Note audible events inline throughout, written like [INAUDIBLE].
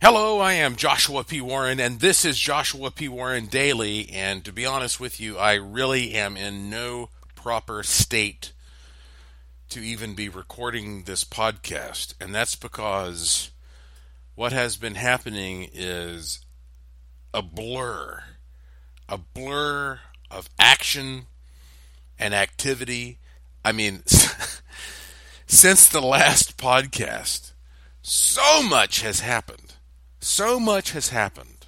Hello, I am Joshua P. Warren, and this is Joshua P. Warren Daily. And to be honest with you, I really am in no proper state to even be recording this podcast. And that's because what has been happening is a blur, a blur of action and activity. I mean, [LAUGHS] since the last podcast, so much has happened so much has happened.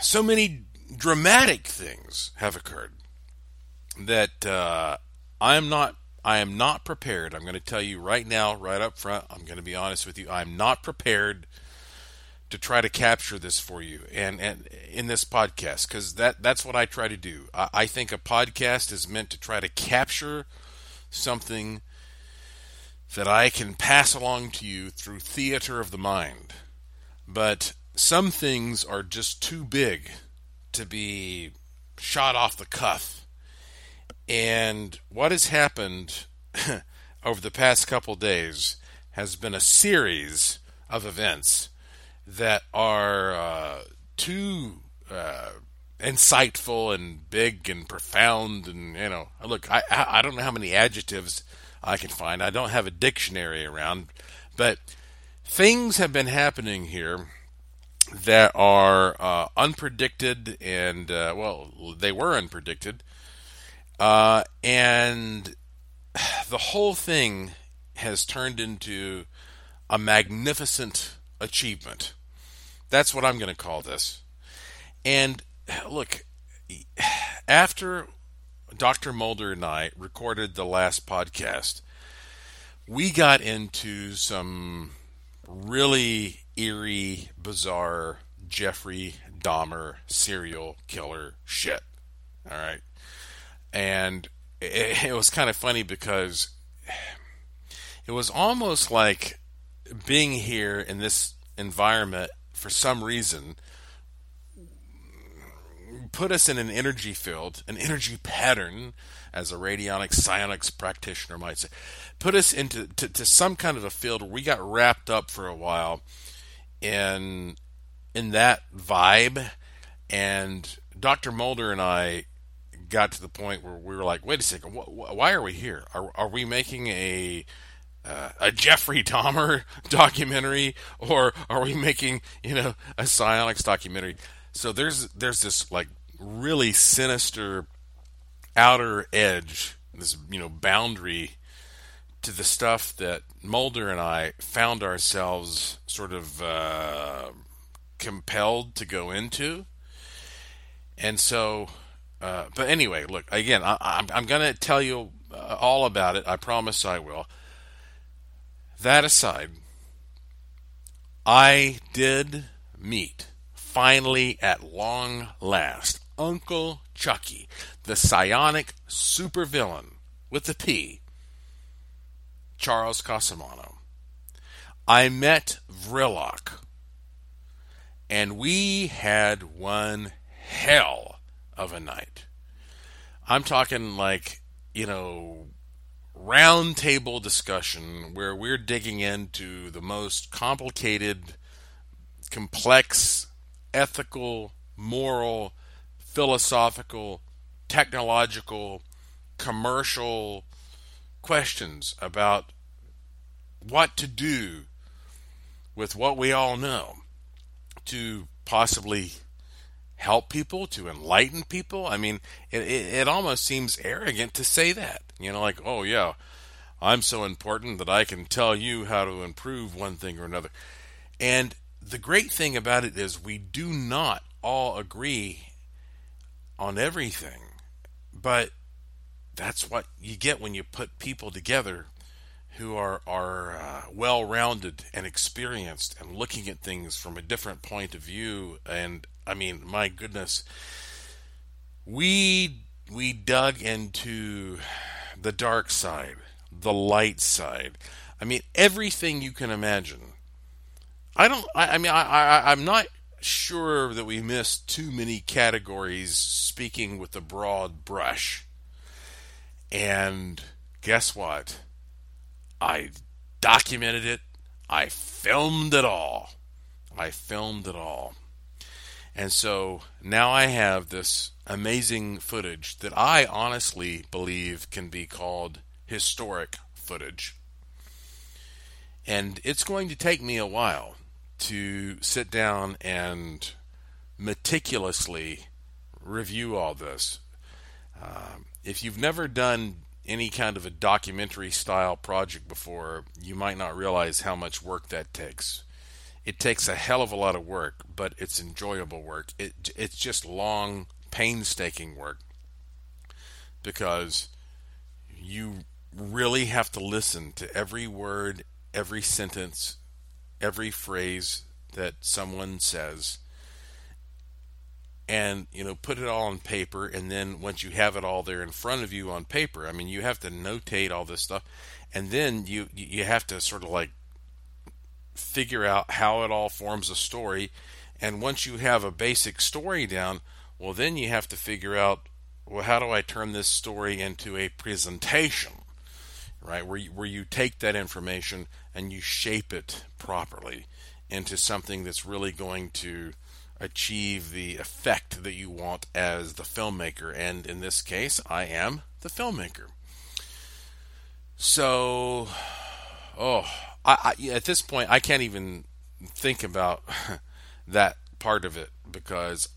So many dramatic things have occurred that uh, I am not. I am not prepared. I'm going to tell you right now, right up front. I'm going to be honest with you. I'm not prepared to try to capture this for you and, and in this podcast because that that's what I try to do. I, I think a podcast is meant to try to capture something that I can pass along to you through theater of the mind. But some things are just too big to be shot off the cuff. And what has happened [LAUGHS] over the past couple days has been a series of events that are uh, too uh, insightful and big and profound. And, you know, look, I, I don't know how many adjectives I can find. I don't have a dictionary around, but things have been happening here that are uh, unpredicted, and uh, well, they were unpredicted, uh, and the whole thing has turned into a magnificent achievement. That's what I'm going to call this. And look, after Dr. Mulder and I recorded the last podcast, we got into some really eerie, bizarre Jeffrey Dahmer serial killer shit. All right. And it, [LAUGHS] it was kind of funny because it was almost like being here in this environment for some reason put us in an energy field, an energy pattern, as a radionics psionics practitioner might say, put us into to, to some kind of a field where we got wrapped up for a while in in that vibe, and Dr. Mulder and I got to the point where we were like, wait a second, wh- wh- why are we here? Are, are we making a uh, a Jeffrey Dahmer [LAUGHS] documentary, or are we making you know a psionics documentary? So there's there's this like really sinister outer edge, this you know boundary to the stuff that Mulder and I found ourselves sort of uh, compelled to go into, and so. Uh, but anyway, look again. I, I'm, I'm going to tell you uh, all about it. I promise I will. That aside, I did meet finally at long last Uncle Chucky, the psionic supervillain with the P, Charles Cosimano. I met Vrilok, and we had one hell of a night. I'm talking like, you know, roundtable discussion where we're digging into the most complicated, complex, ethical, moral, philosophical, technological, commercial questions about what to do with what we all know to possibly help people, to enlighten people. I mean, it, it, it, almost seems arrogant to say that. You know, like, oh, yeah, I'm so important that I can tell you how to improve one thing or another. And the great thing about it is we do not all agree on everything. But that's what you get when you put people together who are are uh, well rounded and experienced and looking at things from a different point of view. And I mean, my goodness, we we dug into the dark side, the light side. I mean, everything you can imagine. I don't. I, I mean, I, I I'm not sure that we missed too many categories speaking with a broad brush. And guess what? I documented it, I filmed it all. I filmed it all. And so now I have this amazing footage that I honestly believe can be called historic footage. And it's going to take me a while to sit down and meticulously review all this. Um, if you've never done any kind of a documentary style project before, you might not realize how much work that takes. It takes a hell of a lot of work, but it's enjoyable work. It, it's just long, painstaking work because you really have to listen to every word, every sentence, every phrase that someone says and you know put it all on paper and then once you have it all there in front of you on paper i mean you have to notate all this stuff and then you you have to sort of like figure out how it all forms a story and once you have a basic story down well then you have to figure out well how do i turn this story into a presentation right where you, where you take that information and you shape it properly into something that's really going to achieve the effect that you want as the filmmaker. And in this case, I am the filmmaker. So, oh, I, I, at this point, I can't even think about [LAUGHS] that part of it because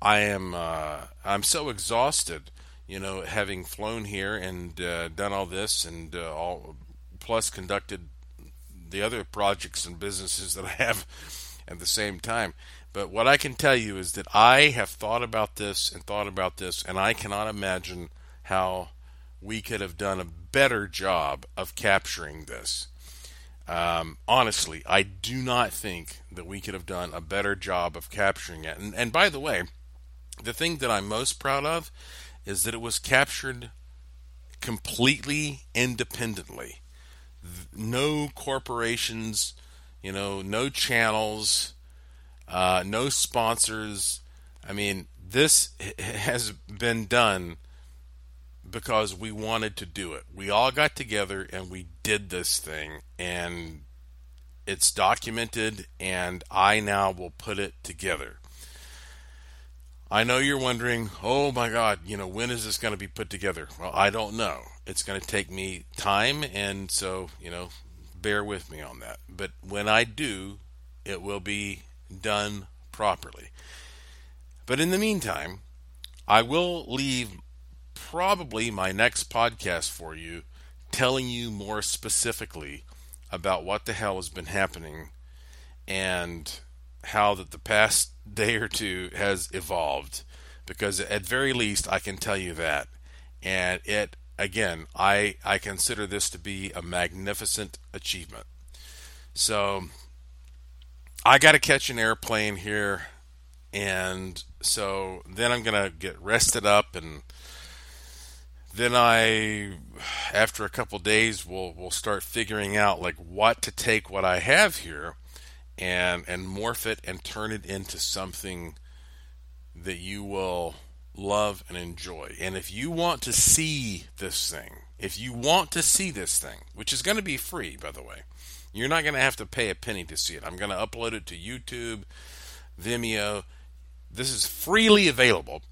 I am uh, I'm so exhausted. You know, having flown here and uh, done all this and uh, all plus conducted the other projects and businesses that I have [LAUGHS] at the same time. But what I can tell you is that I have thought about this and thought about this, and I cannot imagine how we could have done a better job of capturing this. Um, honestly, I do not think that we could have done a better job of capturing it. And, and by the way, the thing that I'm most proud of is that it was captured completely independently. No corporations, you know, no channels, uh, no sponsors. I mean, this [LAUGHS] has been done because we wanted to do it. We all got together and we did this thing, and it's documented, and I now will put it together. I know you're wondering, oh my God, you know, when is this going to be put together? Well, I don't know. It's going to take me time, and so, you know, bear with me on that. But when I do, it will be done properly. But in the meantime, I will leave probably my next podcast for you telling you more specifically about what the hell has been happening and how that the past day or two has evolved because at very least I can tell you that. And it again I I consider this to be a magnificent achievement. So I got to catch an airplane here, and so then I'm gonna get rested up, and then I, after a couple days, will will start figuring out like what to take what I have here, and and morph it and turn it into something that you will love and enjoy. And if you want to see this thing, if you want to see this thing, which is going to be free, by the way you're not going to have to pay a penny to see it. I'm going to upload it to YouTube, Vimeo. This is freely available.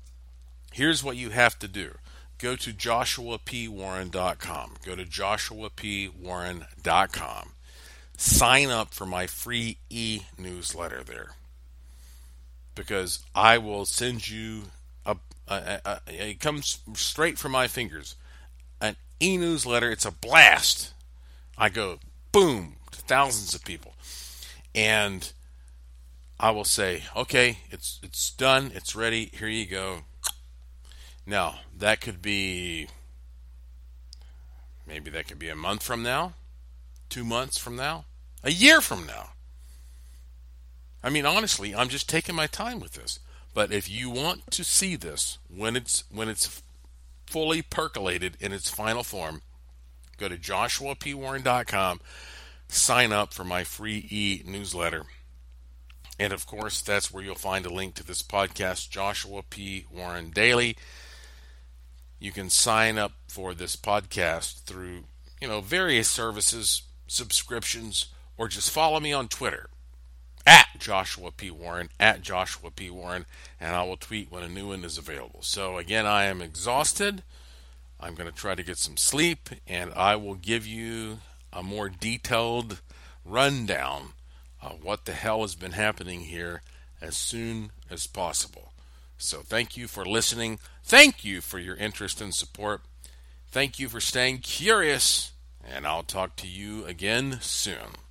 Here's what you have to do go to joshuapwarren.com. Go to joshuapwarren.com. Sign up for my free e newsletter there because I will send you a, a, a, a, it comes straight from my fingers an e newsletter. It's a blast. I go boom to thousands of people. And I will say, okay, it's it's done, it's ready, here you go. Now, that could be maybe that could be a month from now, 2 months from now, a year from now. I mean, honestly, I'm just taking my time with this. But if you want to see this when it's when it's fully percolated in its final form, go to joshuapwarren.com sign up for my free e newsletter. And of course, that's where you'll find a link to this podcast, Joshua P. Warren Daily. You can sign up for this podcast through, you know, various services, subscriptions, or just follow me on Twitter at Joshua P. Warren, at Joshua P. Warren, and I will tweet when a new one is available. So, again, I am exhausted. I'm going to try to get some sleep, and I will give you a more detailed rundown of what the hell has been happening here as soon as possible. So, thank you for listening. Thank you for your interest and support. Thank you for staying curious, and I'll talk to you again soon.